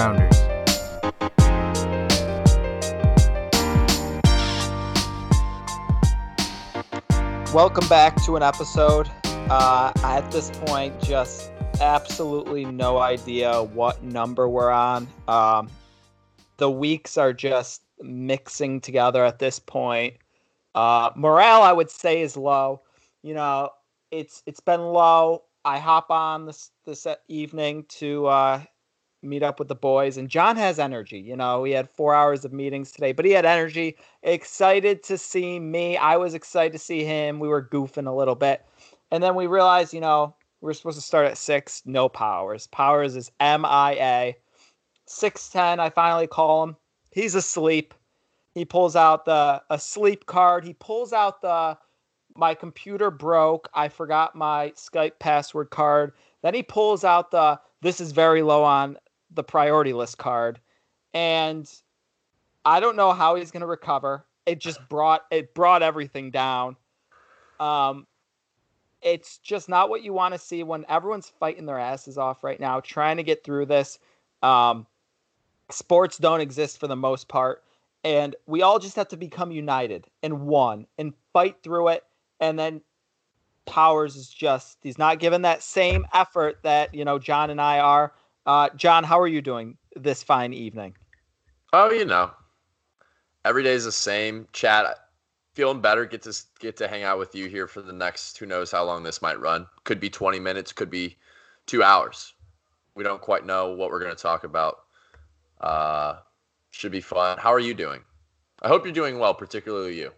Rounders. Welcome back to an episode. Uh, at this point, just absolutely no idea what number we're on. Um, the weeks are just mixing together at this point. Uh, morale, I would say, is low. You know, it's it's been low. I hop on this this evening to uh, meet up with the boys, and John has energy. You know, he had four hours of meetings today, but he had energy. Excited to see me. I was excited to see him. We were goofing a little bit, and then we realized, you know, we we're supposed to start at six. No powers. Powers is M I A. Six ten. I finally call him. He's asleep. He pulls out the a sleep card. He pulls out the my computer broke. I forgot my Skype password card. Then he pulls out the this is very low on the priority list card. And I don't know how he's going to recover. It just brought it brought everything down. Um it's just not what you want to see when everyone's fighting their asses off right now trying to get through this. Um sports don't exist for the most part and we all just have to become united and one and fight through it and then powers is just he's not given that same effort that you know john and i are uh, john how are you doing this fine evening oh you know every day is the same chat feeling better get to get to hang out with you here for the next who knows how long this might run could be 20 minutes could be two hours we don't quite know what we're going to talk about uh, should be fun. How are you doing? I hope you're doing well, particularly you.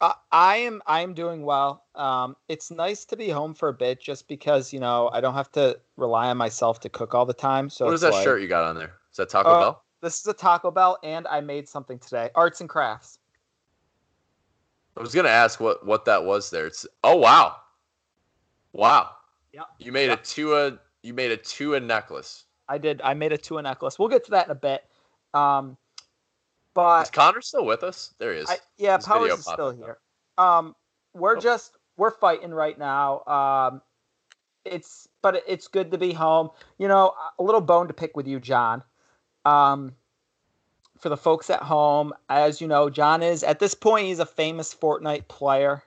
Uh, I am. I am doing well. Um, it's nice to be home for a bit, just because you know I don't have to rely on myself to cook all the time. So what is that like, shirt you got on there? Is that Taco uh, Bell? This is a Taco Bell, and I made something today. Arts and crafts. I was gonna ask what what that was there. It's oh wow, wow. Yeah. You made yep. a Tua. You made a Tua necklace. I did. I made a Tua necklace. We'll get to that in a bit. Um, but is Connor still with us? There he is. I, yeah, His Powers is still here. Um, we're oh. just we're fighting right now. Um, it's but it's good to be home. You know, a little bone to pick with you, John. Um, for the folks at home, as you know, John is at this point he's a famous Fortnite player.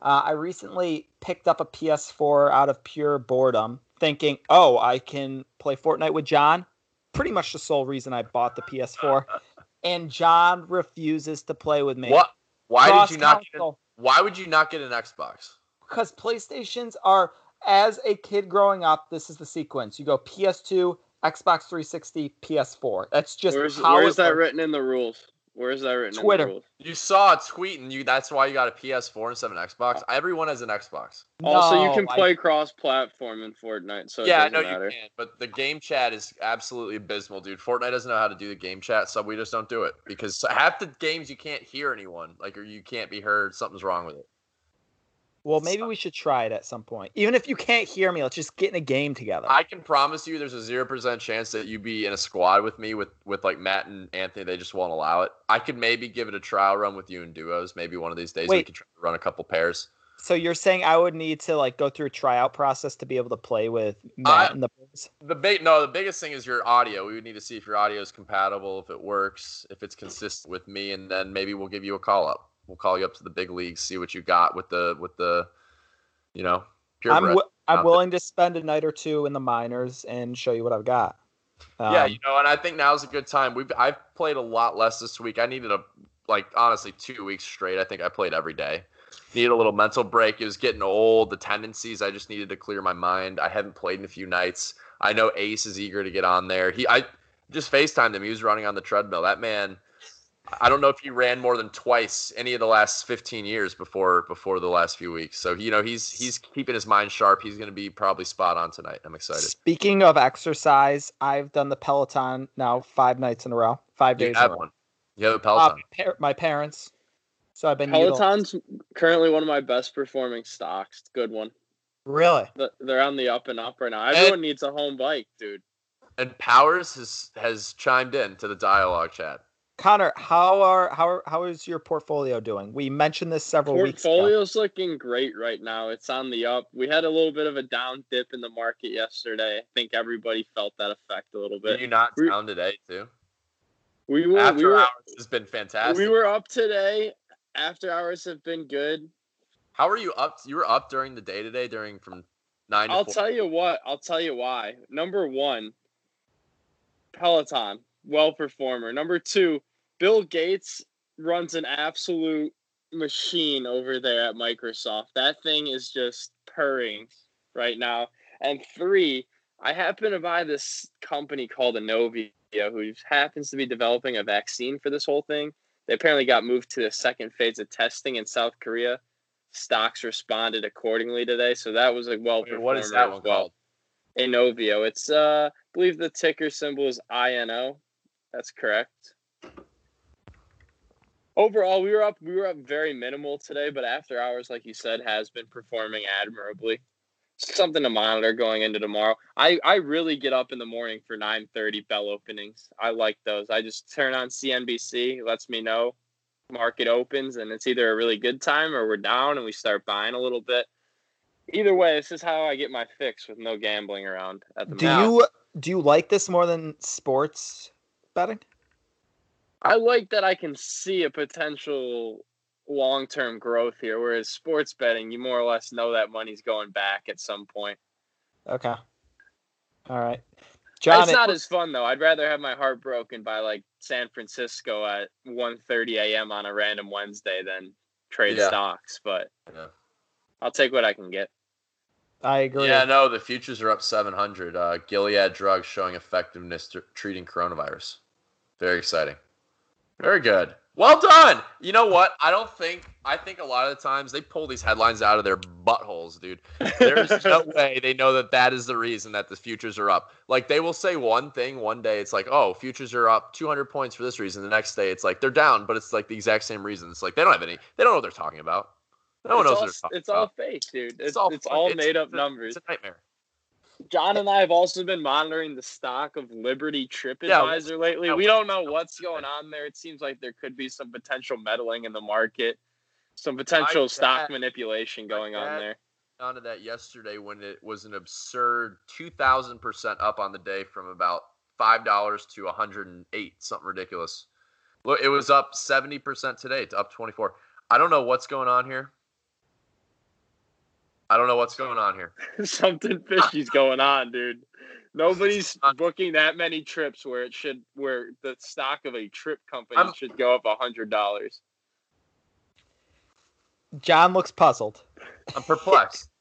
Uh, I recently picked up a PS4 out of pure boredom, thinking, "Oh, I can play Fortnite with John." Pretty much the sole reason I bought the PS4. and John refuses to play with me. What? Why Cross did you not? Get a, why would you not get an Xbox? Because PlayStations are, as a kid growing up, this is the sequence. You go PS2, Xbox 360, PS4. That's just where's, how where's that written in the rules? Where is that written? Twitter. You saw a tweet and you that's why you got a PS4 instead of an Xbox. Oh. Everyone has an Xbox. Also, you can play I... cross-platform in Fortnite, so yeah, no, matter. you can. But the game chat is absolutely abysmal, dude. Fortnite doesn't know how to do the game chat, so we just don't do it because half the games you can't hear anyone, like or you can't be heard. Something's wrong with it. Well, maybe we should try it at some point. Even if you can't hear me, let's just get in a game together. I can promise you, there's a zero percent chance that you'd be in a squad with me with with like Matt and Anthony. They just won't allow it. I could maybe give it a trial run with you in duos. Maybe one of these days Wait, we could try to run a couple pairs. So you're saying I would need to like go through a tryout process to be able to play with Matt uh, and the boys? The big no, the biggest thing is your audio. We would need to see if your audio is compatible, if it works, if it's consistent with me, and then maybe we'll give you a call up we'll call you up to the big leagues, see what you got with the with the, you know, I'm w- I'm willing to spend a night or two in the minors and show you what I've got. Um, yeah, you know, and I think now's a good time. We've I've played a lot less this week. I needed a like honestly two weeks straight. I think I played every day. Needed a little mental break. It was getting old. The tendencies. I just needed to clear my mind. I haven't played in a few nights. I know Ace is eager to get on there. He I just FaceTimed him. He was running on the treadmill. That man I don't know if he ran more than twice any of the last 15 years before before the last few weeks. So you know he's he's keeping his mind sharp. He's going to be probably spot on tonight. I'm excited. Speaking of exercise, I've done the Peloton now five nights in a row, five you days. Have one. You have a Peloton. Uh, par- my parents. So I've been Peloton's utilized. currently one of my best performing stocks. Good one. Really? They're on the up and up right now. Everyone and, needs a home bike, dude. And Powers has has chimed in to the dialogue chat. Connor, how are how are, how is your portfolio doing? We mentioned this several weeks. Portfolio's looking great right now. It's on the up. We had a little bit of a down dip in the market yesterday. I think everybody felt that effect a little Are bit. you not we- down today too? We were After we were, hours has been fantastic. we were up today. After hours have been good. How are you up? You were up during the day today, during from nine to I'll four. tell you what. I'll tell you why. Number one, Peloton, well performer. Number two, Bill Gates runs an absolute machine over there at Microsoft. That thing is just purring right now. And three, I happen to buy this company called Inovio, who happens to be developing a vaccine for this whole thing. They apparently got moved to the second phase of testing in South Korea. Stocks responded accordingly today, so that was a well Wait, what is that one called? Inovio. It's uh I believe the ticker symbol is INO. That's correct. Overall, we were up we were up very minimal today, but after hours, like you said, has been performing admirably. Something to monitor going into tomorrow. I, I really get up in the morning for 9:30 bell openings. I like those. I just turn on CNBC, lets me know market opens and it's either a really good time or we're down and we start buying a little bit. Either way, this is how I get my fix with no gambling around at the Do moment. you do you like this more than sports betting? I like that I can see a potential long term growth here, whereas sports betting, you more or less know that money's going back at some point. Okay. All right. John, it's it- not as fun though. I'd rather have my heart broken by like San Francisco at 1.30 a.m. on a random Wednesday than trade Yeah. stocks, but Yeah. I'll take what I can get. I agree. Yeah, no, the futures are up 700. Uh, Gilead drugs showing effectiveness to treating coronavirus. Very exciting. Very good. Well done. You know what? I don't think, I think a lot of the times they pull these headlines out of their buttholes, dude. There's no way they know that that is the reason that the futures are up. Like they will say one thing one day, it's like, oh, futures are up 200 points for this reason. The next day, it's like they're down, but it's like the exact same reason. It's like they don't have any, they don't know what they're talking about. No one it's knows all, what they're talking it's all fake, dude. It's, all it's all made up it's numbers. It's a nightmare. John and I have also been monitoring the stock of Liberty TripAdvisor lately. yeah, we don't know what's going on there. It seems like there could be some potential meddling in the market, some potential My stock manipulation going on there. onto that yesterday when it was an absurd 2000% up on the day from about $5 to 108 something ridiculous look it was up 70% today to up 24 i don't know what's going on here i don't know what's going on here Something fishy's going on, dude. Nobody's booking that many trips where it should where the stock of a trip company I'm- should go up a hundred dollars. John looks puzzled. i'm perplexed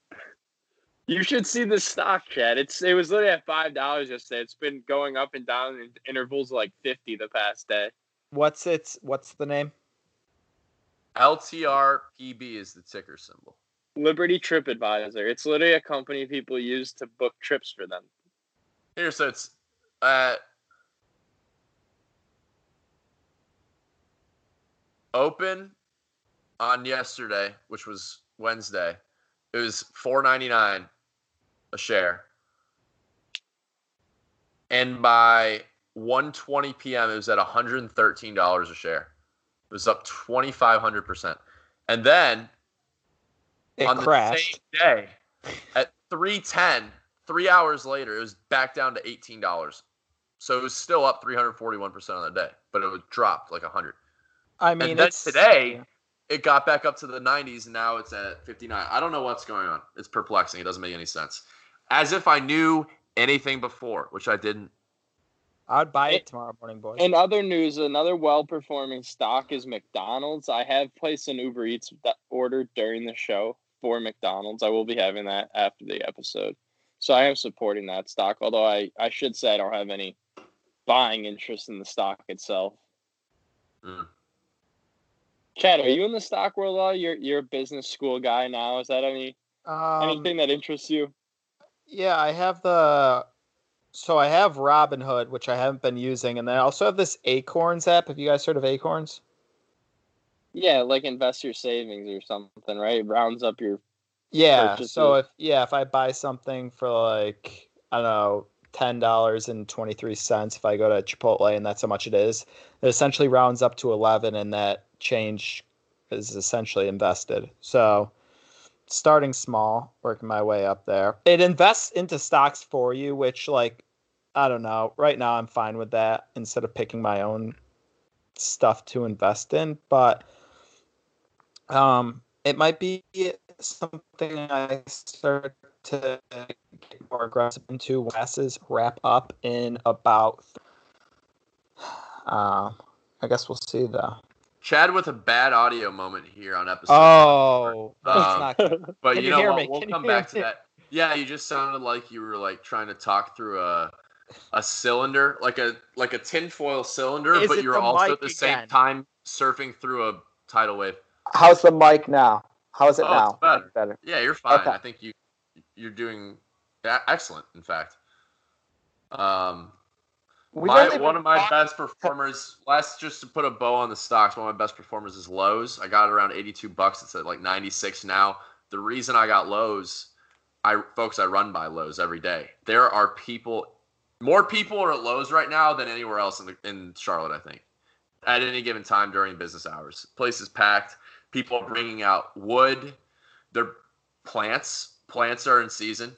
You should see the stock chat. It's it was literally at five dollars yesterday. It's been going up and down in intervals of like fifty the past day. What's its what's the name? ltrpb is the ticker symbol Liberty Trip Advisor. It's literally a company people use to book trips for them. here so it's uh open on yesterday which was wednesday it was 4.99 a share and by 1.20 p.m it was at $113 a share it was up 2500% and then It on the same day at 310 three hours later it was back down to $18 so it was still up 341% on the day but it was dropped like 100 I mean, and then today it got back up to the 90s and now it's at 59 i don't know what's going on. It's perplexing. It doesn't make any sense. As if i knew anything before which i didn't I'd buy it It- tomorrow morning, boys. In other news, another well-performing stock is McDonald's. I have placed an Uber Eats order during the show for McDonald's. I will be having that after the episode, so I am supporting that stock. Although I I should say I don't have any buying interest in the stock itself. Mm. Chad, are you in the stock world? At all? You're you're a business school guy now. Is that any um, anything that interests you? Yeah, I have the. So I have Robinhood, which I haven't been using, and then I also have this Acorns app. Have you guys heard of Acorns? Yeah, like invest your savings or something, right? It rounds up your Yeah. So if yeah, if I buy something for like I don't know ten dollars and twenty three cents if I go to Chipotle, and that's how much it is. It essentially rounds up to eleven, and that change is essentially invested. So starting small, working my way up there. It invests into stocks for you, which like I don't know. Right now I'm fine with that instead of picking my own stuff to invest in, but um it might be something I start to get more aggressive into Wes's wrap up in about um I guess we'll see though. Chad with a bad audio moment here on episode. Oh, that's Um, not good. but can you you know what? me? We'll Can come hear back to me? that. Yeah, you just sounded like you were like trying to talk through a a cylinder, like a like a tinfoil cylinder, Is but you're also at the same time surfing through a tidal wave. How's the mic now? How is it Oh, it's now? better. Better. Yeah, you're fine. Okay. I think you you're doing excellent. In fact, um, We've my, one of my talking- best performers. Last, just to put a bow on the stocks, one of my best performers is Lowe's. I got it around 82 bucks. It's at like 96 now. The reason I got Lowe's, I folks, I run by Lowe's every day. There are people, more people are at Lowe's right now than anywhere else in the, in Charlotte. I think at any given time during business hours, place is packed. People are bringing out wood. Their plants, plants are in season.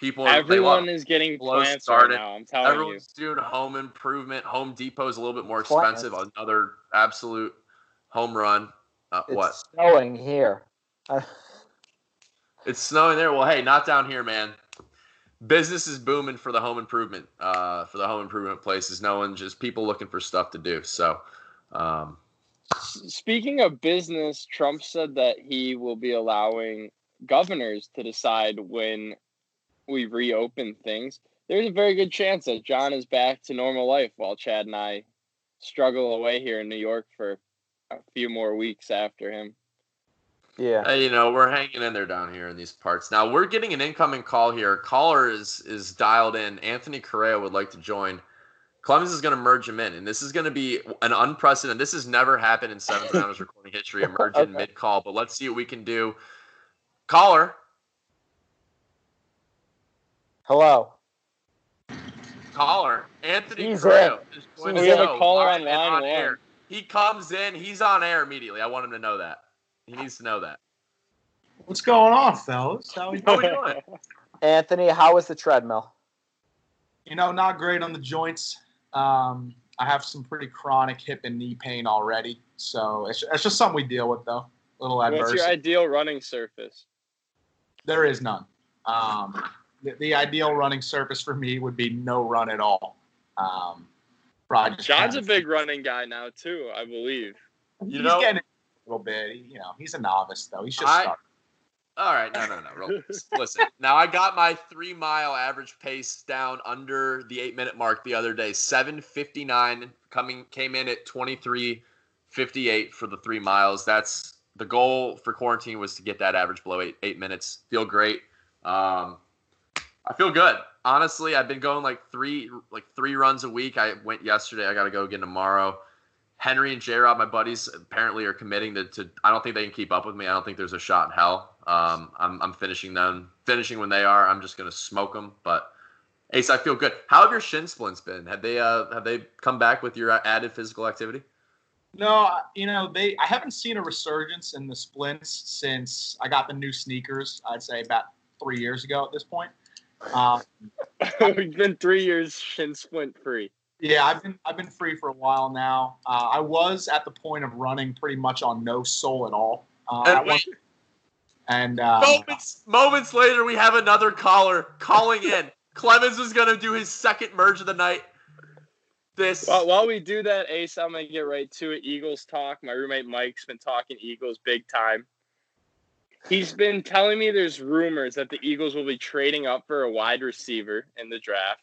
People, are, Everyone is getting Lowe's plants started. right now. I'm telling Everyone's doing home improvement. Home Depot's a little bit more Plants. expensive. Another absolute home run. Uh, It's what? snowing here. It's snowing there. Well, hey, not down here, man. Business is booming for the home improvement. Uh, for the home improvement places. No one just people looking for stuff to do. So, um. Speaking of business, Trump said that he will be allowing governors to decide when we reopen things. There's a very good chance that John is back to normal life while Chad and I struggle away here in New York for a few more weeks after him. yeah. Hey, you know, we're hanging in there down here in these parts. Now we're getting an incoming call here. Caller is is dialed in. Anthony Correa would like to join. Clemens is going to merge him in, and this is going to be an unprecedented. This has never happened in seventh rounders recording history. A merge in Okay. mid call, but let's see what we can do. Caller, Hello. caller, Anthony He's Correa. in. is joining We the have a caller on line one. air. He comes in. He's on air immediately. I want him to know that. He needs to know that. What's going on, fellas? How we How we doing? doing? Anthony, how was the treadmill? you know, not great on the joints. Um, I have some pretty chronic hip and knee pain already, so it's, it's just something we deal with, though. little adverse. What's adverse. your ideal running surface? there is none. Um, the, the ideal running surface for me would be no run at all. Um, probably John's a kind of- big running guy now too, I believe. You he's know- getting a little bit. You know, he's a novice though. He's just I- starting. All right, no, no, no. Relax. Listen, now I got my three mile average pace down under the eight minute mark the other day. Seven fifty nine coming came in at twenty three fifty eight for the three miles. That's the goal for quarantine was to get that average below eight eight minutes. Feel great. Um, I feel good. Honestly, I've been going like three like three runs a week. I went yesterday. I got to go again tomorrow. Henry and J Rob, my buddies, apparently are committing to, to. I don't think they can keep up with me. I don't think there's a shot in hell. Um, I'm, I'm finishing them, finishing when they are. I'm just gonna smoke them. But Ace, I feel good. How have your shin splints been? Have they uh have they come back with your added physical activity? No, you know they. I haven't seen a resurgence in the splints since I got the new sneakers. I'd say about three years ago at this point. Um, We've been three years shin splint free. Yeah, I've been I've been free for a while now. Uh, I was at the point of running pretty much on no soul at all. Uh, at And one- and uh, moments moments later, we have another caller calling in. Clemens is gonna do his second merge of the night. This Well, while we do that, Ace, I'm gonna get right to it. Eagles talk. My roommate Mike's been talking Eagles big time. He's been telling me there's rumors that the Eagles will be trading up for a wide receiver in the draft.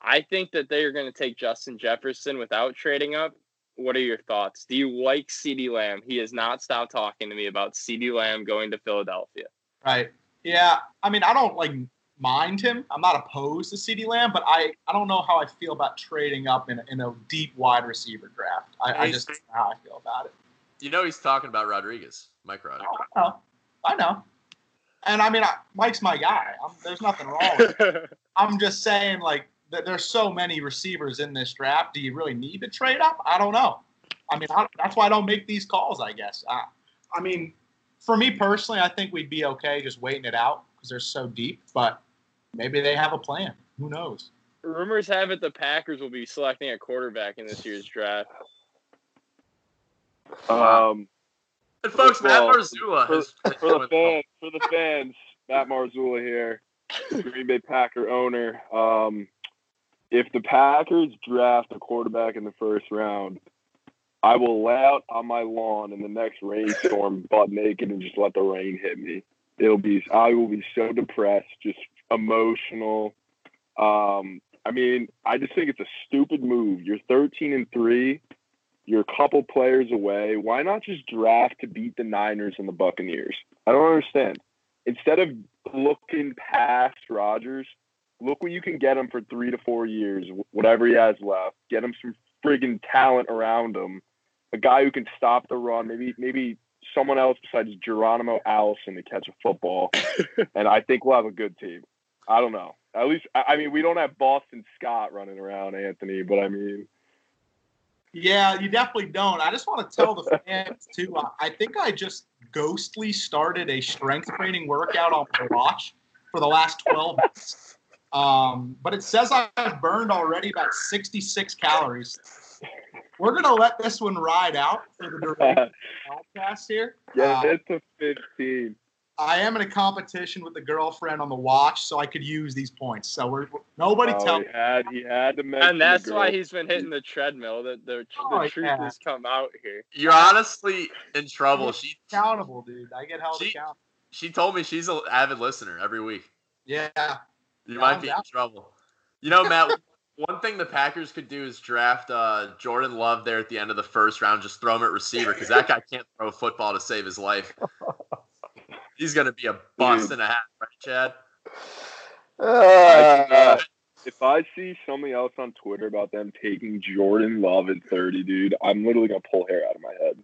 I think that they are going to take Justin Jefferson without trading up. What are your thoughts? Do you like CeeDee Lamb? He has not stopped talking to me about CeeDee Lamb going to Philadelphia. right, yeah. I mean, I don't like mind him. I'm not opposed to CeeDee Lamb, but I I don't know how I feel about trading up in a, in a deep wide receiver draft. I, I just don't know how I feel about it. you know he's talking about Rodriguez, Mike Rodriguez. Oh, I know, I know. And I mean, I, Mike's my guy. I'm, there's nothing wrong. with it. I'm just saying, like, th- there's so many receivers in this draft. Do you really need to trade up? I don't know. I mean, I, that's why I don't make these calls. I guess. I, I mean, for me personally, I think we'd be okay just waiting it out because they're so deep. But maybe they have a plan. Who knows? Rumors have it the Packers will be selecting a quarterback in this year's draft. Um, And folks, Well, Matt Marzullo for, has for the fans, for the fans, Matt Marzullo here, Green Bay Packer owner. Um, if the Packers draft a quarterback in the first round, I will lay out on my lawn in the next rainstorm, butt naked, and just let the rain hit me. It'll be, I will be so depressed, just emotional. Um, I mean, I just think it's a stupid move. You're 13 and three. You're a couple players away. Why not just draft to beat the Niners and the Buccaneers? I don't understand. Instead of looking past Rodgers, look what you can get him for three to four years, whatever he has left. Get him some friggin' talent around him. A guy who can stop the run. Maybe maybe someone else besides Geronimo Allison to catch a football. and I think we'll have a good team. I don't know. At least I I mean we don't have Boston Scott running around, Anthony, but I mean Yeah, you definitely don't. I just want to tell the fans too. I, think I just ghostly started a strength training workout on my watch for the last 12 months. Um, but it says I've burned already about 66 calories. We're gonna let this one ride out for the duration of the podcast here. yeah, Uh, it's a 15. I am in a competition with the girlfriend on the watch, so I could use these points. So we're nobody Oh, tell he had he had to mention And that's why he's been hitting the treadmill. The the, Oh, the truth yeah. has come out here. You're honestly in trouble. She accountable, dude. I get held She- accountable. she told me she's an avid listener every week. Yeah. You Yeah, might I'm be in trouble. You know, Matt. one thing the Packers could do is draft uh, Jordan Love there at the end of the first round. Just throw him at receiver because that guy can't throw a football to save his life. He's gonna be a bust and a half, right, Chad? Uh, I cannot- if I see something else on Twitter about them taking Jordan Love at 30, dude, I'm literally gonna pull hair out of my head.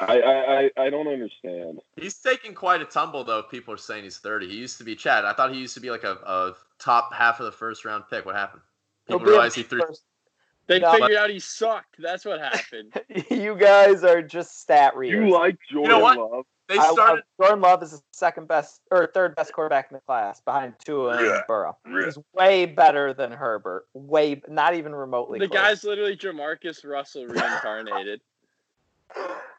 I I, I, I don't understand. He's taking quite a tumble though. If people are saying he's 30, he used to be Chad. I thought he used to be like a, a top half of the first round pick. What happened? People realize he threw. first- They No. figured out he sucked. That's what happened. you guys are just stat readers. You like Jordan know? Love? They I love- Jordan Love is the second best or third best quarterback in the class behind Tua and Yeah. Burrow. Yeah. He's way better than Herbert. Way, not even remotely. the close. guy's literally Jamarcus Russell reincarnated.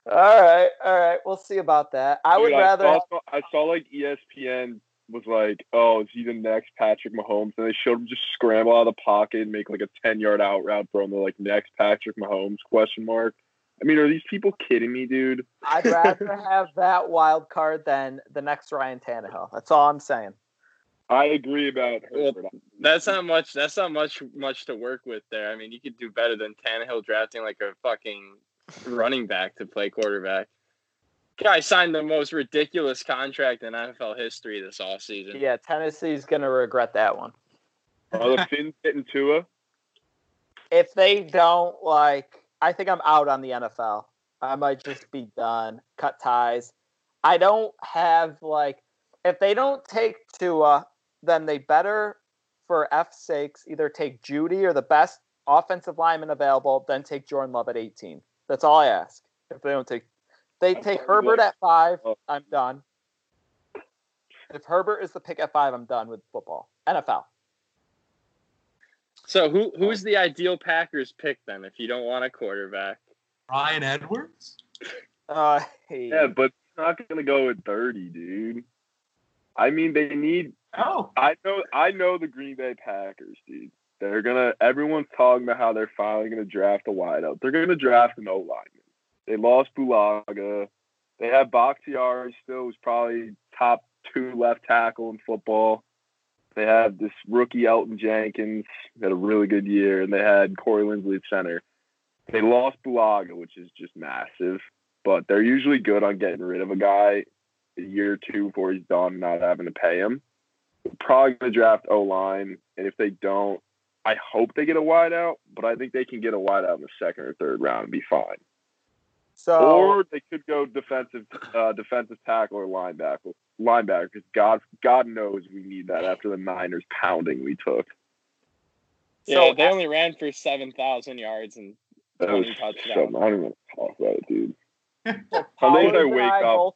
All right, all right. We'll see about that. I would rather. I saw, I saw like ESPN was like, "Oh, is he the next Patrick Mahomes?" And they showed him just scramble out of the pocket and make like a ten yard out route, bro. And they're like, "Next Patrick Mahomes?" Question mark. I mean, are these people kidding me, dude? I'd rather have that wild card than the next Ryan Tannehill. That's all I'm saying. I agree about Well, Herbert. That's not much. That's not much much to work with there. I mean, you could do better than Tannehill drafting like a fucking running back to play quarterback. Guy signed the most ridiculous contract in NFL history this offseason. Yeah, Tennessee's gonna regret that one. Are the Fins getting Tua? If they don't like, I think I'm out on the NFL. I might just be done. Cut ties. I don't have like, if they don't take Tua, then they better, for F's sakes, either take Jeudy or the best offensive lineman available, then take Jordan Love at 18. That's all I ask. If they don't take, they take Herbert at five. I'm done. If Herbert is the pick at five, I'm done with football. NFL. So who who's the ideal Packers pick then if you don't want a quarterback? Ryan Edwards. Uh, hey. Yeah, but not gonna go at thirty, dude. I mean, they need. Oh, I know. I know the Green Bay Packers, dude. They're gonna. Everyone's talking about how they're finally gonna draft a wideout. They're gonna draft an O lineman. They lost Bulaga. They have Bakhtiari still, who's probably top two left tackle in football. They have this rookie Elgton Jenkins had a really good year, and they had Corey Linsley at center. They lost Bulaga, which is just massive, but they're usually good on getting rid of a guy a year or two before he's done, not having to pay him. They're probably going to draft O line, and if they don't, I hope they get a wideout, but I think they can get a wideout in the second or third round and be fine. So Or they could go defensive, uh, defensive tackle or linebacker. Linebacker, because God, God knows we need that after the Niners pounding we took. Yeah, So- they only ran for seven thousand yards and That was twenty touchdowns. something. I don't even talk about it, dude. So Powers think I and I up- both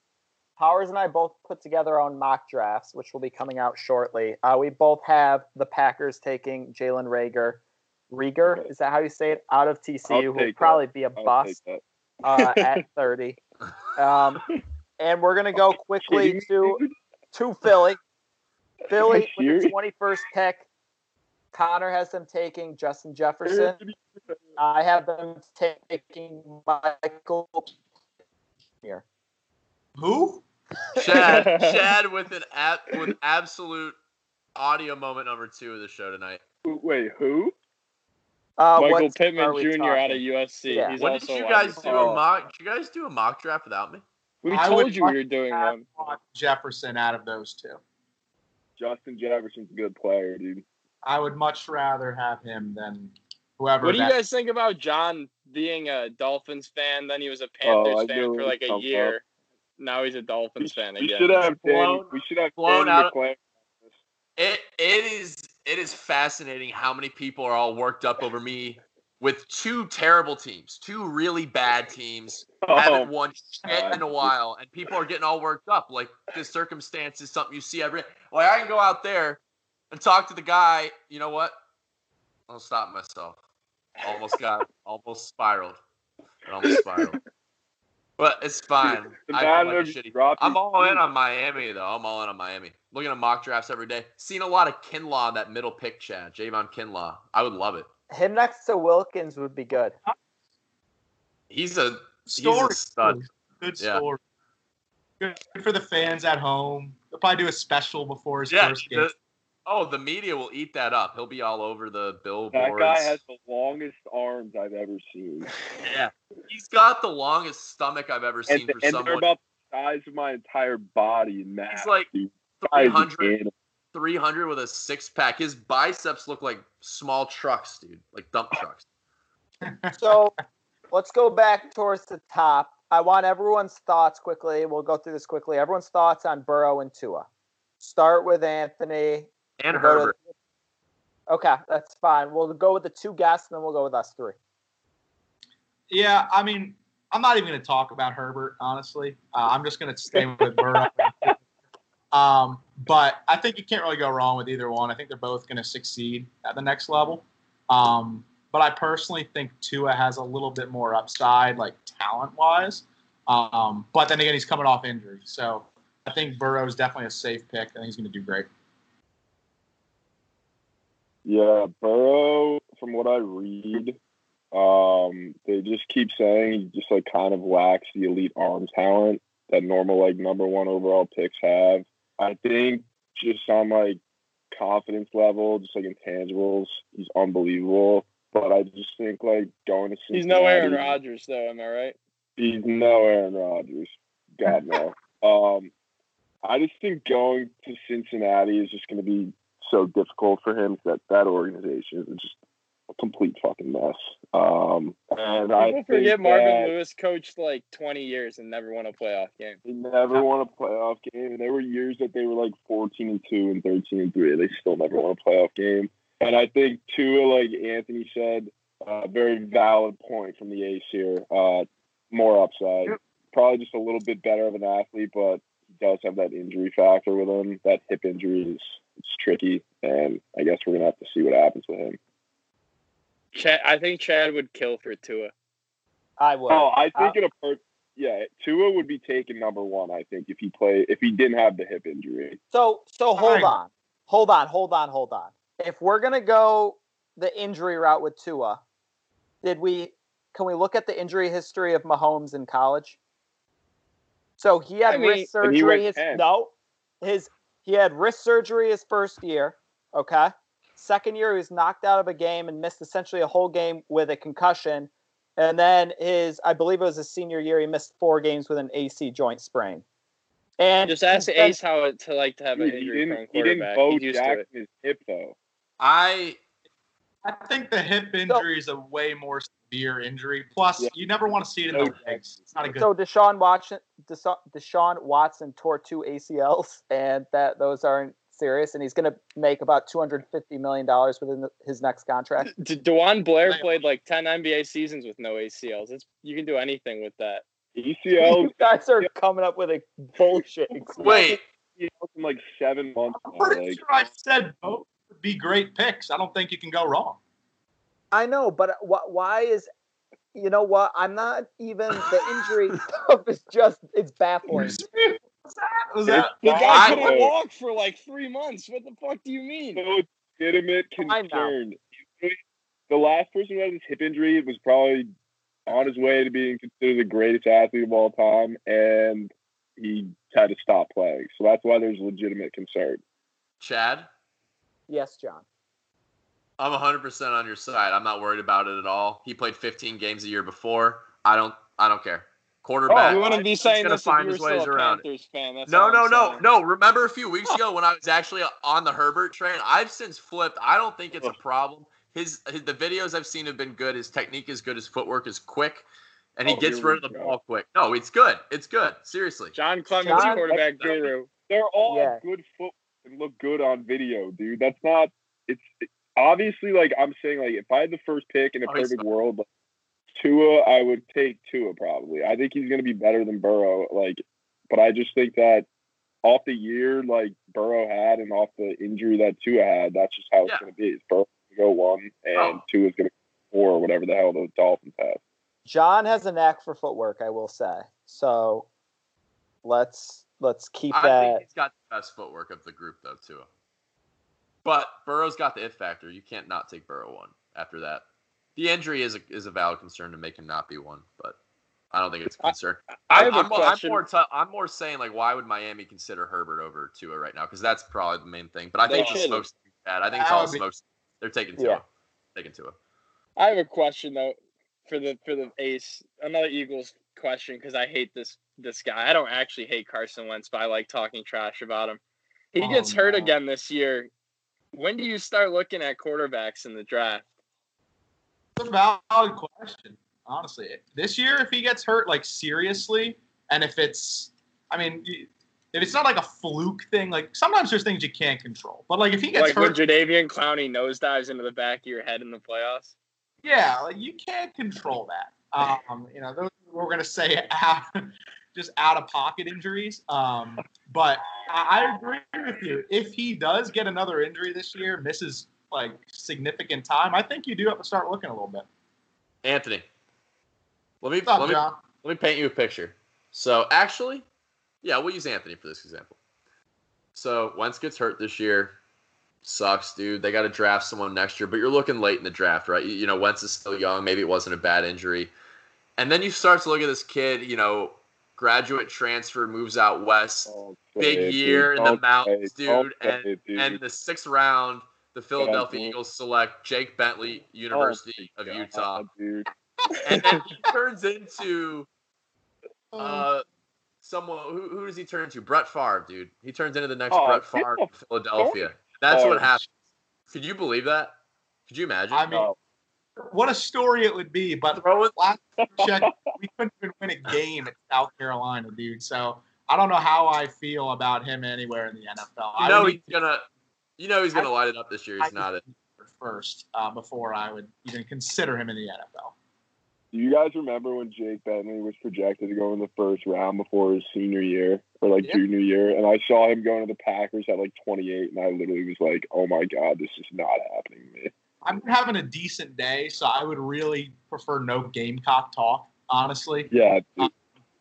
Powers and I both put together our own mock drafts, which will be coming out shortly. Uh, we both have the Packers taking Jalen Reagor. Rieger, Okay. is that how you say it? Out of TCU, who will take probably be a I'll bust uh, at 30. Um, and we're gonna go quickly to to Philly. Philly with the 21st pick. Connor has them taking Justin Jefferson. I have them taking Michael here. Who? Chad, Chad with an ab- with absolute audio moment number two of the show tonight. Wait, who? Uh, Michael what Pittman are we Jr. out of? USC. Yeah. He's When also did you guys do receiver. a mock? Did you guys do a mock draft without me? We I told would you we were doing have one. Jefferson out of those two. Justin Jefferson's a good player, dude. I would much rather have him than whoever. What do you guys think about John being a Dolphins fan? Then he was a oh, Panthers Oh, fan for like a come year. Now he's a We, Dolphins fan we again. should have Danny, Blown- we should have blown out- It it is it is fascinating how many people are all worked up over me with two terrible teams, two really bad teams, haven't Oh, won shit in a while, and people are getting all worked up. Like this circumstance is something you see every. Like I can go out there and talk to the guy. You know what? I'll stop myself. Almost got almost spiraled. It almost spiraled. But it's fine. I feel like a shitty. I'm his all in on Miami though. I'm all in on Miami. Looking at mock drafts every day. Seeing a lot of Kinlaw in that middle pick, Chad. Javon Kinlaw. I would love it. Him next to Wilkins would be good. He's a he's story. a stud. Good Yeah. story. Good for the fans at home. They'll probably do a special before his Yeah. first game. the- oh, the media will eat that up. He'll be all over the billboards. That guy has the longest arms I've ever seen. yeah. He's got the longest stomach I've ever And, seen for and they're someone. about the size of my entire body in mass. He's like dude. Guy is an 300, with a six pack. His biceps look like small trucks, dude. Like dump trucks. So let's go back towards the top. I want everyone's thoughts quickly. We'll go through this quickly. Everyone's thoughts on Burrow and Tua. Start with Anthony. And We'll go to- Herbert. okay, that's fine. We'll go with the two guests, and then we'll go with us three. Yeah, I mean, I'm not even going to talk about Herbert, honestly. Uh, I'm just going to stay with Burrow. um, but I think you can't really go wrong with either one. I think they're both going to succeed at the next level. Um, but I personally think Tua has a little bit more upside, like talent wise. Um, but then again, he's coming off injury. So I think Burrow is definitely a safe pick. I think he's going to do great. Yeah, Burrow, from what I read, um, they just keep saying he just like kind of lacks the elite arm talent that normal like number one overall picks have. I think just on like confidence level, just like intangibles, he's unbelievable. But I just think like going to He's no Aaron Cincinnati- Rodgers, though. Am I right? He's no Aaron Rodgers. God no. um, I just think going to Cincinnati is just going to be so difficult for him. That that organization is just a complete fucking mess. Um, and I People think forget Marvin Lewis coached like 20 years and never won a playoff game. They never won a playoff game. And there were years that they were like 14 and 2 and 13 and 3. They still never won a playoff game. And I think, too, like Anthony said, a very valid point from the ace here. Uh, more upside. Probably just a little bit better of an athlete, but he does have that injury factor with him. That hip injury is it's tricky. And I guess we're going to have to see what happens with him. Chad, I think Chad would kill for Tua. I would. Oh, I Uh, think in a per- yeah, Tua would be taken number one. I think if he play if he didn't have the hip injury. So so hold Fine. on. Hold on, hold on, hold on. If we're gonna go the injury route with Tua, did we can we look at the injury history of Mahomes in college? So he had I mean- wrist he surgery his 10. no. His he had wrist surgery his first year. Okay. Second year he was knocked out of a game and missed essentially a whole game with a concussion. And then his I believe it was his senior year, he missed four games with an AC joint sprain. And Just ask then- Ace how it to like to have an Dude, he injury prone didn't he didn't quarterback. bow He's used to Jackson it. his hip though. I I think the hip injury is a way more severe injury. Plus, Yeah. you never want to see it in No the legs. It's not a good. So Deshaun Watson, Desha- Deshaun Watson tore two ACLs, and that those aren't serious, and he's going to make about two hundred fifty million dollars within the, his next contract. D- DeJuan Blair played like ten NBA seasons with no ACLs. It's you can do anything with that. ACL you guys are coming up with a bullshit. excuse. Wait, in like seven months. I'm now, pretty Like, sure I said both would be great picks. I don't think you can go wrong. I know, but uh, wh- why is you know what? I'm not even the injury stuff is just it's baffling. Was that? Was that The guy couldn't walk for like three months. What the fuck do you mean? no legitimate concern. The last person who had his hip injury was probably on his way to being considered the greatest athlete of all time, and he had to stop playing. So that's why there's legitimate concern. Chad, Yes, John. I'm 100% on your side. I'm not worried about it at all. He played 15 games a year before. I don't. I don't care. Quarterback. Oh, you wouldn't be he's saying gonna this if find you were his still ways a around it. Panthers fan. That's No, no, no, no. Remember a few weeks ago when I was actually on the Herbert train? I've since flipped. I don't think it's a problem. His, his the videos I've seen have been good. His technique is good. His footwork is quick, and he Oh, gets rid of the go. ball quick. No, it's good. It's good. Seriously. John Clements, John- quarterback guru. They're all Yeah. good foot and look good on video, dude. That's not. It's it- obviously like I'm saying. Like if I had the first pick in a Oh, perfect world, like, Tua, I would take Tua probably. I think he's going to be better than Burrow. Like, but I just think that off the year like Burrow had and off the injury that Tua had, that's just how it's Yeah. going to be. It's Burrow to go one and Oh. Tua's going to go four or whatever the hell the Dolphins have. John has a knack for footwork, I will say. So let's let's keep I that. think he's got the best footwork of the group, though, too. But Burrow's got the if factor. You can't not take Burrow one after that. The injury is a, is a valid concern to make him not be one, but I don't think it's a I- concern. I I'm, have a I'm, more- I'm more t- I'm more saying like why would Miami consider Herbert over Tua right now? Because that's probably the main thing. But I They think the shouldn't. smokes bad. I think it's That all be- smokes. They're taking Tua. Yeah. Taking Tua. I have a question though for the for the ace. Another Eagles question because I hate this this guy. I don't actually hate Carson Wentz, but I like talking trash about him. He Oh, gets hurt no. again this year. When do you start looking at quarterbacks in the draft? It's a valid question, honestly. This year, if he gets hurt, like seriously, and if it's, I mean, if it's not like a fluke thing, like sometimes there's things you can't control. But like if he gets hurt Like when hurt, Jadeveon Clowney nosedives into the back of your head in the playoffs. yeah, like you can't control that. Um, you know, those we're gonna say out, just out of pocket injuries. Um, but I, I agree with you. If he does get another injury this year, misses like significant time, I think you do have to start looking a little bit. Anthony, let me up, let me John? let me paint you a picture. So actually, yeah, we'll use Anthony for this example. So Wentz gets hurt this year. Sucks, dude. They got to draft someone next year, but you're looking late in the draft, right? You, you know, Wentz is still young. Maybe it wasn't a bad injury. And then you start to look at this kid, you know, graduate transfer, moves out west, Don't big year dude. in the Don't mountains, say it. Don't dude. say And, dude. and the sixth round, the Philadelphia dude. Eagles select Jake Bentley, University of God, Utah. dude. And then he turns into Oh. uh, someone who, who does he turn into? Brett Favre, dude. He turns into the next Oh, Brett get Favre the in Philadelphia. That's Oh, what happened. Could you believe that? Could you imagine? I mean, what a story it would be. But last check, we couldn't even win a game at South Carolina, dude. So I don't know how I feel about him anywhere in the NFL. you I know would he's need gonna. You know he's gonna light it up this year. I He's not it. first uh, before I would even consider him in the NFL. Do you guys remember when Jake Bentley was projected to go in the first round before his senior year or like Yeah. junior year? And I saw him going to the Packers at like 28, and I literally was like, "Oh my god, this is not happening to me." I'm having a decent day, so I would really prefer no Gamecock talk, honestly, Yeah, dude,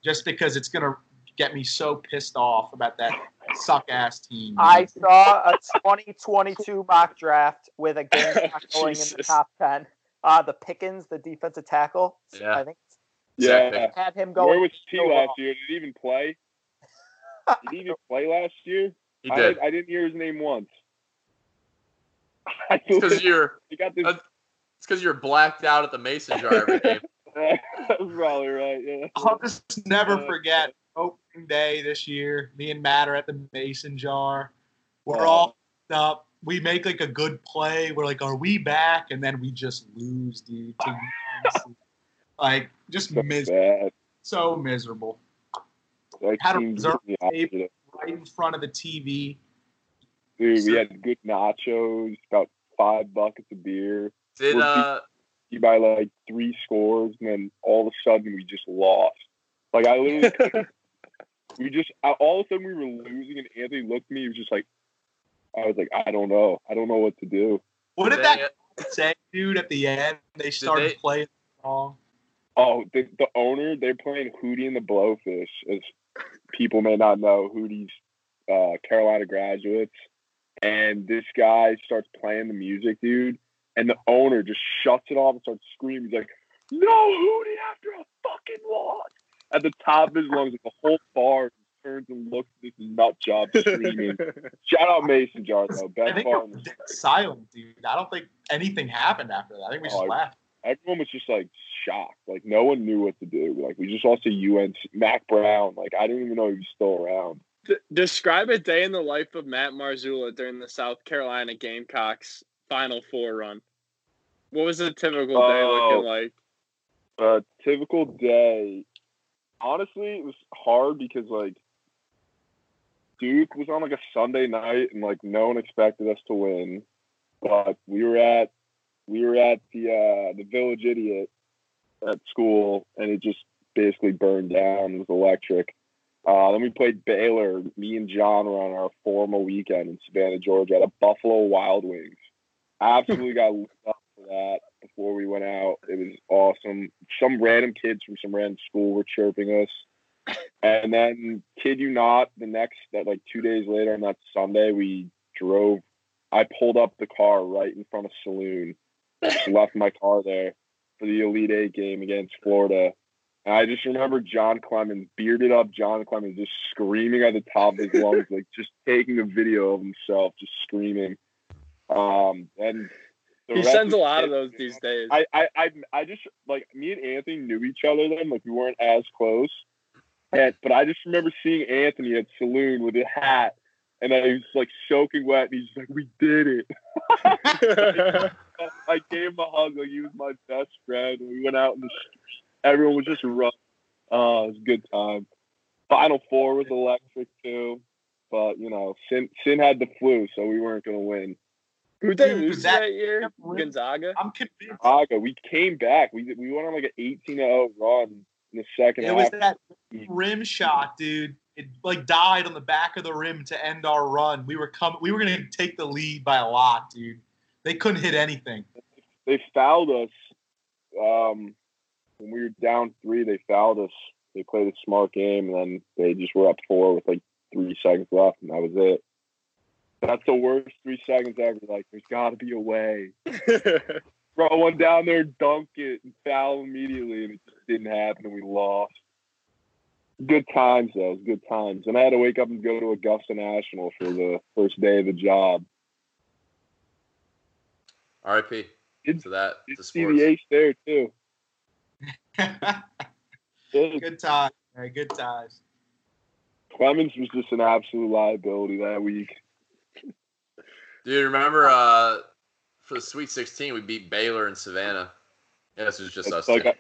just because it's gonna get me so pissed off about that suck ass team. I saw a 2022 mock draft with a game going in the top 10. Uh, the Pickens, the defensive tackle. Yeah. I think yeah. Pickens. had him going. Where going. was T so last wrong. year? Did he even play? Did he even play last year? He I, did. I didn't hear his name once. It's because you're. he got this. Uh, It's because you're blacked out at the mason jar every game. That's probably right. Yeah. I'll just never forget opening day this year. Me and Matt are at the Mason jar. We're Oh. all up. We make like a good play. We're like, "Are we back?" And then we just lose, dude. like just So mis- bad. so miserable. Like Had a teams reserve the tape. Right in front of the TV. Dude, we had good nachos, about five buckets of beer. Did uh You by like three scores, and then all of a sudden we just lost. Like I literally, we just all of a sudden we were losing, and Anthony looked at me. He was just like, I was like, I don't know, I don't know what to do. What did that say, dude? At the end, they started they- playing the song. Oh, the, the owner, they're playing Hootie and the Blowfish. As people may not know, Hootie's uh, Carolina graduates. And this guy starts playing the music, dude. And the owner just shuts it off and starts screaming. He's like, No Hootie after a fucking loss. At the top of his lungs, like the whole bar turns and looks at this nut job screaming. Shout out Mason Jar, though. I think bar it was dead silent, dude. I don't think anything happened after that. I think we just Oh, I- laughed. everyone was just like shocked. Like no one knew what to do. Like we just lost to UNC. Mack Brown. Like I didn't even know he was still around. D- describe a day in the life of Matt Marzullo during the South Carolina Gamecocks Final Four run. What was a typical day Oh. looking like? A typical day. Honestly, it was hard because like Duke was on like a Sunday night and like no one expected us to win. But we were at we were at the uh the village idiot at school and it just basically burned down. It was electric. Uh, then we played Baylor. Me and John were on our formal weekend in Savannah, Georgia, at a Buffalo Wild Wings. Absolutely got lit up that before we went out. It was awesome. Some random kids from some random school were chirping us. And then, kid you not, the next that like two days later on that Sunday, we drove. I pulled up the car right in front of saloon. Left my car there for the Elite Eight game against Florida. And I just remember John Clemens, bearded up John Clemens, just screaming at the top of his lungs, like just taking a video of himself, just screaming. Um, and He sends a lot of those these days. I, I, I, I just like me and Anthony knew each other then, like we weren't as close. And, but I just remember seeing Anthony at saloon with a hat, and I was like soaking wet, and he's like, "We did it." I gave him a hug, like he was my best friend. We went out in the street. Everyone was just rough. Oh, it was a good time. Final four was electric too, but you know, Sin Sin had the flu, so we weren't gonna win. Who'd they Dude, lose that- that year? that Gonzaga. I'm convinced Chicago, we came back. We we went on like an 18 0 run in the second it was that rim shot, dude. It like died on the back of the rim to end our run. We were coming. We were gonna take the lead by a lot, dude. They couldn't hit anything. they fouled us um, when we were down three. They fouled us. They played a smart game, and then they just were up four with like three seconds left, and that was it. That's the worst three seconds ever. Like, there's got to be a way. Throw one down there, dunk it, and foul immediately, and it just didn't happen, and we lost. Good times, though. It was good times. And I had to wake up and go to Augusta National for the first day of the job. RIP Did, to that did to see the ace there, too. Good time. man, Good times. Clemens was just an absolute liability that week. Dude, remember uh for the Sweet 16 we beat Baylor and Savannah. Yeah, this was just us. Like. I,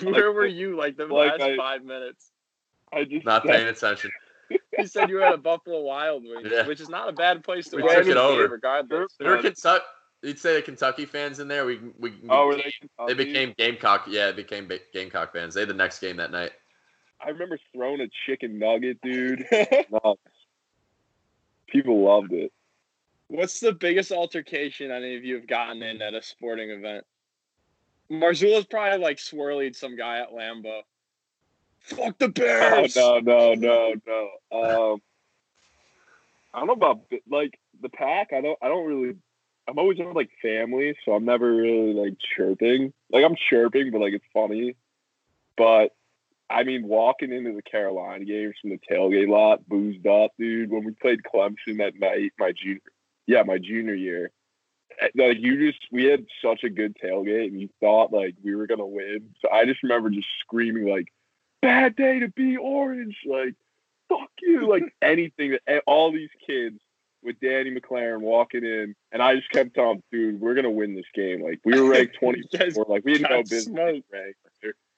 Where were you like the Like last I- five minutes? I just Not paying attention. He said you were at a Buffalo Wild Wings, Yeah. which is not a bad place to We watch took it over. regardless. There were Kentucky. You'd say the Kentucky fans in there. We we, we Oh, were they? they became Gamecock. Yeah, they became Gamecock fans. They had the next game that night. I remember throwing a chicken nugget, dude. People loved it. What's the biggest altercation any of you have gotten in at a sporting event? Marzullo's probably like swirling some guy at Lambeau. Fuck the Oh, Bears. no, no, no, no. Um, I don't know about like the pack. I don't. I don't really. I'm always with like family, so I'm never really like chirping. Like I'm chirping, but like it's funny. But I mean, walking into the Carolina games from the tailgate lot, boozed up, dude. When we played Clemson that night, my junior, yeah, my junior year. eh, Like you just, we had such a good tailgate, and you thought like we were gonna win. So I just remember just screaming like, "Bad day to be orange!" Like, "Fuck you!" Like anything that eh, all these kids with Danny McLaren walking in, and I just kept telling, "Dude, we're gonna win this game." Like we were ranked twenty four. Like we had no business.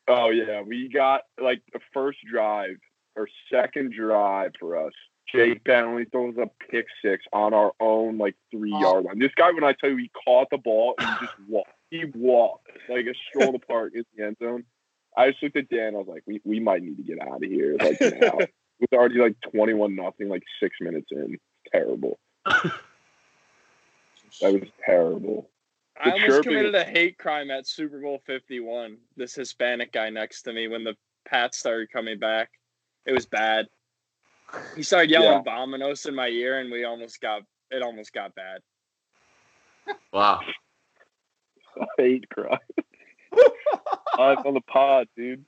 Oh yeah, we got like the first drive or second drive for us. Jake Bentley throws a pick six on our own like three Oh. yard line. This guy, when I tell you, he caught the ball and he just walked. He walked like a stroll in the park in the end zone. I just looked at Dan. I was like, we, we might need to get out of here. Like now, it was already like twenty one nothing, like six minutes in. Terrible. That was terrible. I The almost chirping- committed a hate crime at Super Bowl 51. This Hispanic guy next to me when the Pats started coming back. It was bad. He started yelling "Vominos" in my ear, and we almost got it. Almost got bad. Wow. I hate cry. Live on the pod, dude.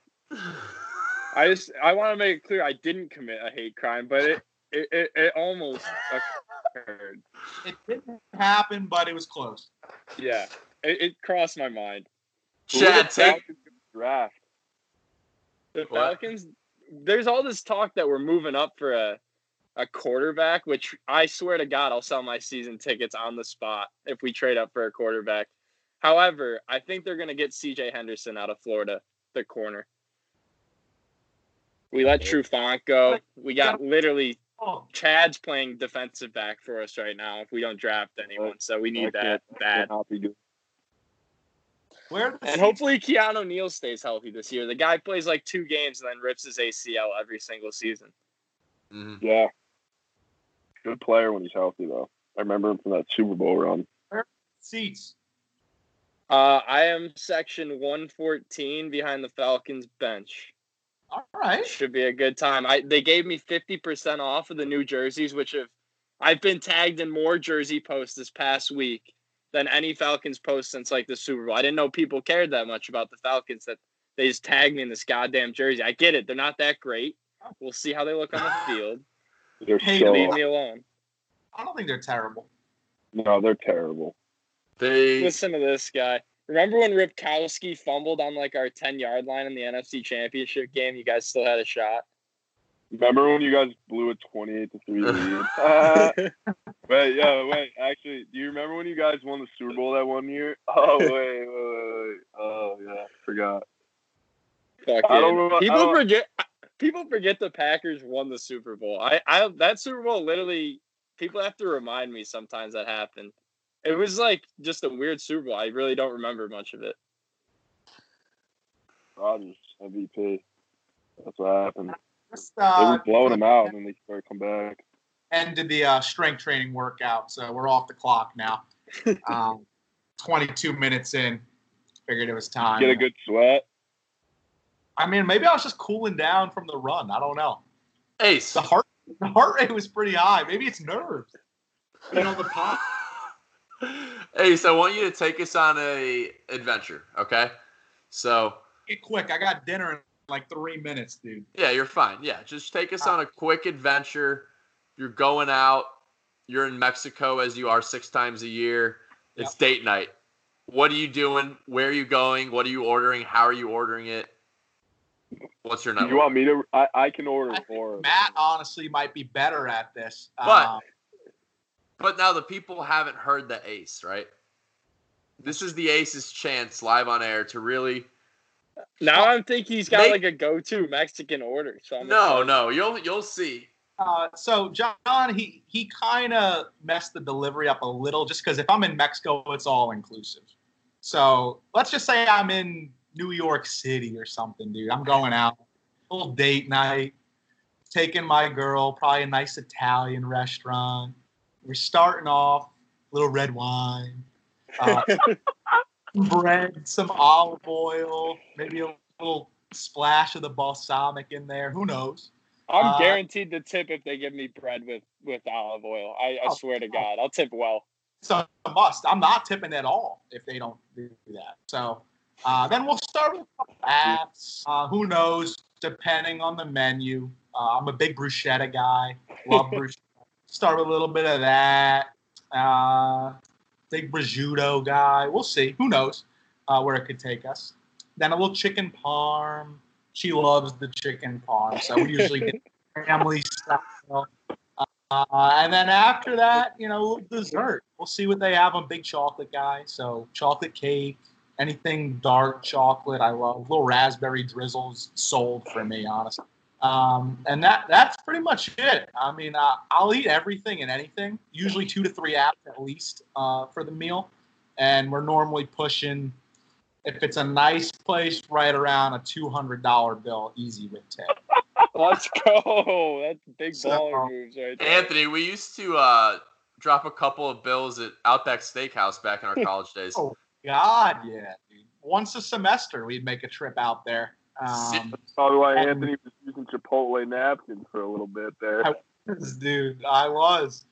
I just I want to make it clear I didn't commit a hate crime, but it it, it, it almost occurred. It didn't happen, but it was close. Yeah, it, it crossed my mind. Who are the Chad, take. Draft. The What? Falcons. There's all this talk that we're moving up for a a quarterback, which I swear to God, I'll sell my season tickets on the spot if we trade up for a quarterback. However, I think they're going to get C.J. Henderson out of Florida, the corner. We let Trufant go. We got literally Oh, Chad's playing defensive back for us right now. If we don't draft anyone, so we need that bad. Cannot be good. where the And hopefully Keanu Neal stays healthy this year. The guy plays like two games and then rips his ACL every single season. Mhm. Yeah. Good player when he's healthy, though. I remember him from that Super Bowl run. seats? Uh, I am section 114 behind the Falcons bench. All right. Should be a good time. I they gave me 50% off of the new jerseys, which have I've been tagged in more jersey posts this past week than any Falcons post since like the Super Bowl. I didn't know people cared that much about the Falcons that they just tagged me in this goddamn jersey. I get it. They're not that great. We'll see how they look on the field. They're Hey, so Leave me alone. I don't think they're terrible. no, they're terrible. They. Listen to this guy. Remember when Ripkowski fumbled on like our 10 yard line in the NFC Championship game? You guys still had a shot. Remember when you guys blew a twenty-eight to three lead? Uh, wait, yeah, wait. Actually, do you remember when you guys won the Super Bowl that one year? Oh wait, wait, wait, wait. Oh yeah, forgot. Fucking- I don't remember- I people forget. People forget the Packers won the Super Bowl. I, I that Super Bowl literally. People have to remind me sometimes that happened. It was like just a weird Super Bowl. I really don't remember much of it. Rodgers MVP. That's what happened. Just, They uh, were blowing them out, and then they started to come back. ended the uh, strength training workout, so we're off the clock now. Um, 22 minutes in, figured it was time. Get a good sweat. I mean, maybe I was just cooling down from the run. I don't know. Ace. The heart, the heart rate was pretty high. Maybe it's nerves. You know, the pop. Ace, I want you to take us on a adventure. Okay. So Get quick. I got dinner in like three minutes, dude. yeah, you're fine. Yeah, just take us on a quick adventure. You're going out. You're in Mexico as you are six times a year. It's date night. What are you doing? Where are you going? What are you ordering? How are you ordering it? What's your number? You want me to? I, I can order I four. think Matt them. honestly might be better at this. But- Um, But now the people haven't heard the ace, right? This is the ace's chance live on air to really Now I'm thinking he's got Make- like a go-to Mexican order. So I'm No, excited. no, you'll you'll see. Uh, so John, he he kind of messed the delivery up a little, just because if I'm in Mexico, it's all inclusive. So let's just say I'm in New York City or something, dude. I'm going out, little date night, taking my girl, probably a nice Italian restaurant. We're starting off, little red wine, uh, bread, some olive oil, maybe a little splash of the balsamic in there. Who knows? I'm Uh, guaranteed the tip if they give me bread with with olive oil. I, I Oh, swear to God, I'll tip well. So a must. I'm not tipping at all if they don't do that. So uh, then we'll start with apps. Uh, who knows? Depending on the menu. Uh, I'm a big bruschetta guy. Love bruschetta. Start with a little bit of that. Uh, big prosciutto guy. We'll see. Who knows uh, where it could take us. Then a little chicken parm. She loves the chicken parm, so we usually get family style. Uh, and then after that, you know, a little dessert. We'll see what they have. I'm a big chocolate guy, so chocolate cake, anything dark chocolate, I love. little raspberry drizzles sold for me, honestly. Um, and that that's pretty much it. I mean, uh, I'll eat everything and anything. Usually two to three apps at least uh, for the meal, and we're normally pushing. If it's a nice place, right around a two hundred dollar bill, easy with tip. Let's go. That's big So- baller moves right there. Anthony, we used to uh, drop a couple of bills at Outback Steakhouse back in our college days. Oh. God, yeah, dude. Once a semester, we'd make a trip out there. Um, Probably why And- Anthony was using Chipotle napkins for a little bit there. I- dude, I was.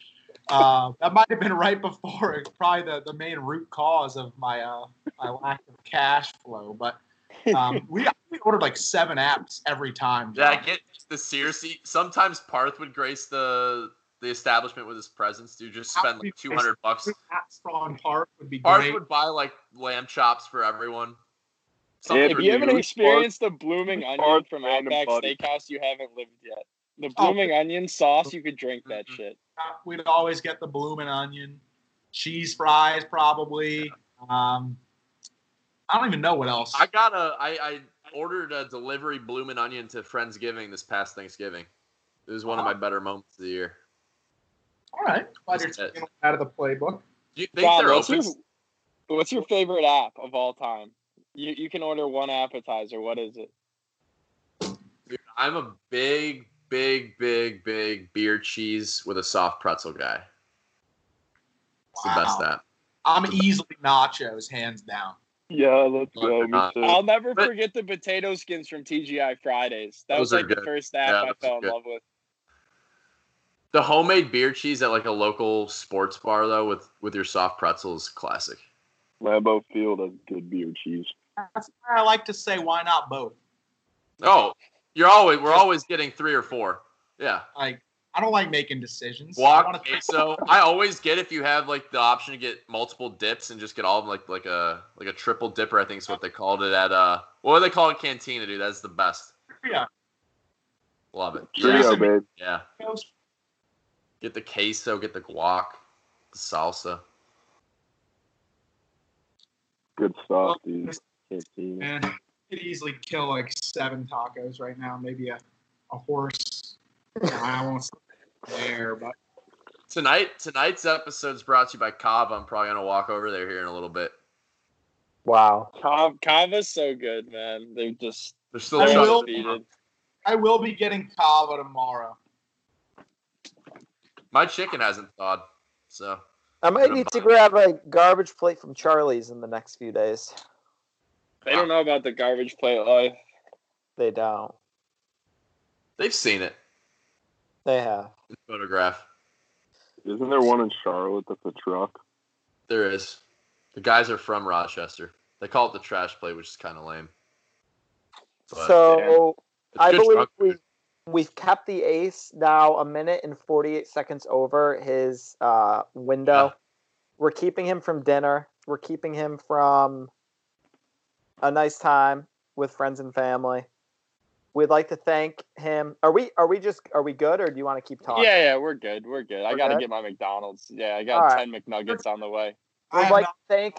Uh, that might have been right before, probably the, the main root cause of my uh, my lack of cash flow. But um, we, we ordered like seven apps every time. Yeah, I get the seriously. Sometimes Parth would grace the the establishment with his presence. Dude, just spend like two hundred bucks. apps on Parth would be Parth great. would buy like lamb chops for everyone. Yeah, If you haven't Dude, experienced the blooming onion from Outback buddy. Steakhouse, you haven't lived yet. The Oh. blooming onion sauce, you could drink that shit. We'd always get the blooming onion, cheese fries, probably. Um, I don't even know what else. I got a. I, I ordered a delivery blooming onion to Friendsgiving this past Thanksgiving. It was one of my better moments of the year. All right, glad you're That's it. taking out of the playbook. Do you think John, they're what's open? your, what's your favorite app of all time? You you can order one appetizer. What is it? Dude, I'm a big, big, big, big beer cheese with a soft pretzel guy. It's the best Wow. app. I'm easily nachos, hands down. Yeah, let's go. Me too. I'll never But- forget the potato skins from TGI Fridays. That was are like the first app Yeah, I fell are in good. love with. The homemade beer cheese at like a local sports bar though with with your soft pretzels, classic. Lambeau Field has good beer cheese. That's why I like to say, why not both? Oh, you're always we're always getting three or four. Yeah. Like, I don't like making decisions. I wanna queso. I always get if you have like the option to get multiple dips and just get all of them like like a like a triple dipper. I think is what they called it at uh what do they call it Cantina, dude? That's the best. Yeah. Love it. Trio, Yeah. babe. Yeah. Get the queso, get the guac, the salsa. Good stuff, dude. Can't see. Man, eh, could easily kill like seven tacos right now. Maybe a, a horse. I won't say there, but Tonight tonight's episode is brought to you by Cobb. I'm probably gonna walk over there here in a little bit. Wow. Kav- Cava's so good, man. They're just They're still I shutting will- undefeated. I will be getting Cava tomorrow. My chicken hasn't thawed, so I might need to grab a garbage plate from Charlie's in the next few days. They don't know about the garbage plate life. They don't. they've seen it They have. in photograph. Isn't there one in Charlotte that's a truck? There is. The guys are from Rochester. They call it the trash plate, which is kind of lame. But so it's I believe drunk we food. we've kept the ace now a minute and forty eight seconds over his uh, window. Yeah. We're keeping him from dinner. We're keeping him from a nice time with friends and family. We'd like to thank him. Are we are we just are we good or do you want to keep talking? Yeah, yeah, we're good. We're good. I We're got to get my McDonald's. Yeah, I got All right. ten McNuggets on the way. I We'd like not- to thank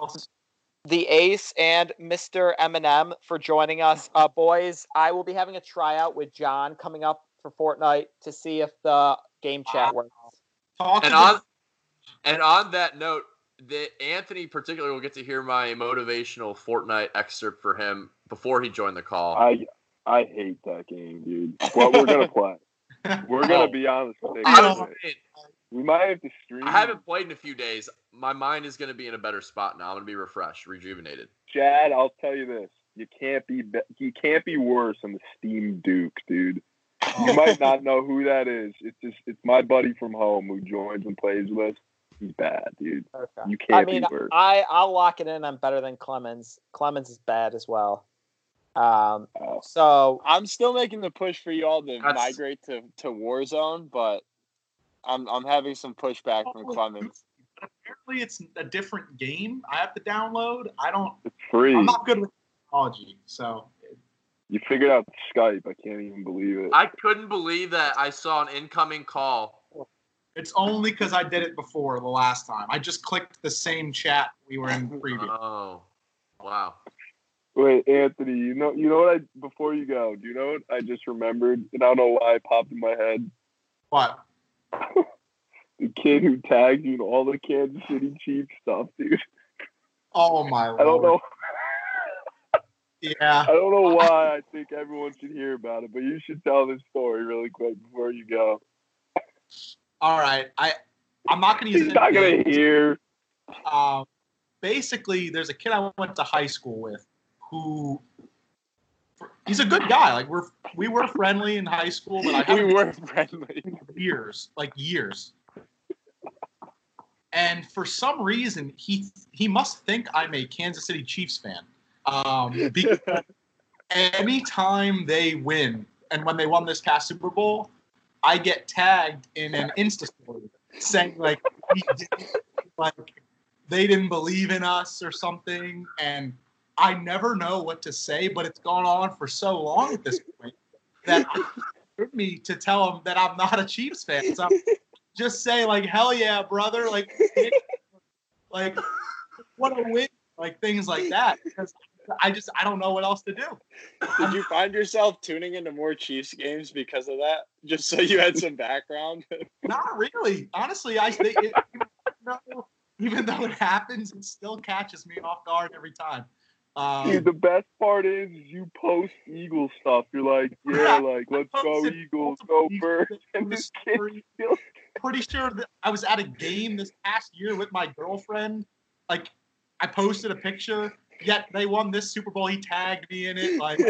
the Ace and Mr. Eminem for joining us. Uh, boys, I will be having a tryout with John coming up for Fortnite to see if the game chat works. talk And on and on that note, the Anthony particularly will get to hear my motivational Fortnite excerpt for him before he joined the call. I I hate that game, dude. But we're gonna play. We're gonna Oh. be honest. with I, it. was saying, We might have to stream. I haven't played in a few days. My mind is going to be in a better spot now. I'm going to be refreshed, rejuvenated. Chad, I'll tell you this: you can't be, be you can't be worse than the Steam Duke, dude. You might not know who that is. It's just it's my buddy from home who joins and plays with us. He's bad, dude. Okay. You I can't mean, be worse. I I'll lock it in. I'm better than Clemens. Clemens is bad as well. Um, Oh. so I'm still making the push for y'all to That's- migrate to, to Warzone, but I'm I'm having some pushback from Clemens. apparently it's a different game. I have to download. I don't. It's free. I'm not good with technology, so You figured out Skype. I can't even believe it. I couldn't believe that I saw an incoming call. It's only because I did it before the last time. I just clicked the same chat we were in previous. Oh, wow. Wait, Anthony, you know you know what I before you go, do you know what I just remembered? And I don't know why it popped in my head. What? The kid who tagged you in all the Kansas City Chiefs stuff, dude. Oh my lord. I don't know Yeah. I don't know why I think everyone should hear about it, but you should tell this story really quick before you go. All right. I I'm not gonna use He's not gonna hear. Um, basically, there's a kid I went to high school with who he's a good guy. Like we're we were friendly in high school, but I we were friendly. years, like years. And for some reason, he he must think I'm a Kansas City Chiefs fan. Um, because anytime they win, and when they won this past Super Bowl, I get tagged in an Insta story saying like, like they didn't believe in us or something, and I never know what to say. But it's gone on for so long at this point that hurt me to tell them that I'm not a Chiefs fan. So just say like, "Hell yeah, brother!" Like, like what a win! Like things like that. Because I just I don't know what else to do. Did you find yourself tuning into more Chiefs games because of that? Just so you had some background? Not really. Honestly, I think it, even, though, even though it happens, it still catches me off guard every time. Um, Dude, the best part is you post Eagle stuff. You're like, yeah, like let's go Eagles, multiple go Eagles Birds, in and the this kid story. still pretty sure that I was at a game this past year with my girlfriend. Like, I posted a picture. Yet they won this Super Bowl. He tagged me in it. Like,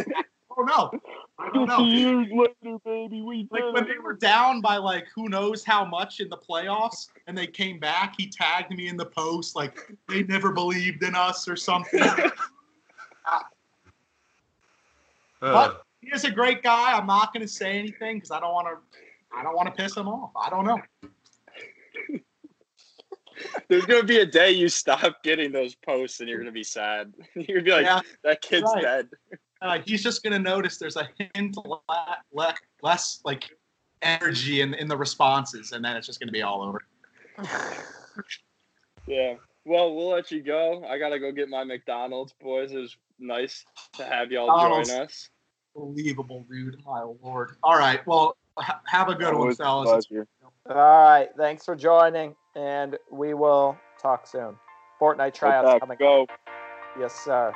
oh don't. I don't know. Years later, baby, we Like did when they were down by like who knows how much in the playoffs, and they came back, he tagged me in the post like they never believed in us or something. Uh. But he is a great guy. I'm not going to say anything because I don't want to. I don't want to piss him off. I don't know. There's gonna be a day you stop getting those posts and you're gonna be sad. You're gonna be like, Yeah, that kid's right. dead. uh, he's just going to notice there's a hint le- le- less like energy in in the responses, and then it's just going to be all over. Yeah. Well, we'll let you go. I gotta go get my McDonald's, boys. It was nice to have y'all McDonald's. join us. Unbelievable, dude. My lord. All right. Well, ha- have a good one, Always fellas. All right. Thanks for joining, and we will talk soon. Fortnite tryouts coming. Go. Yes, sir.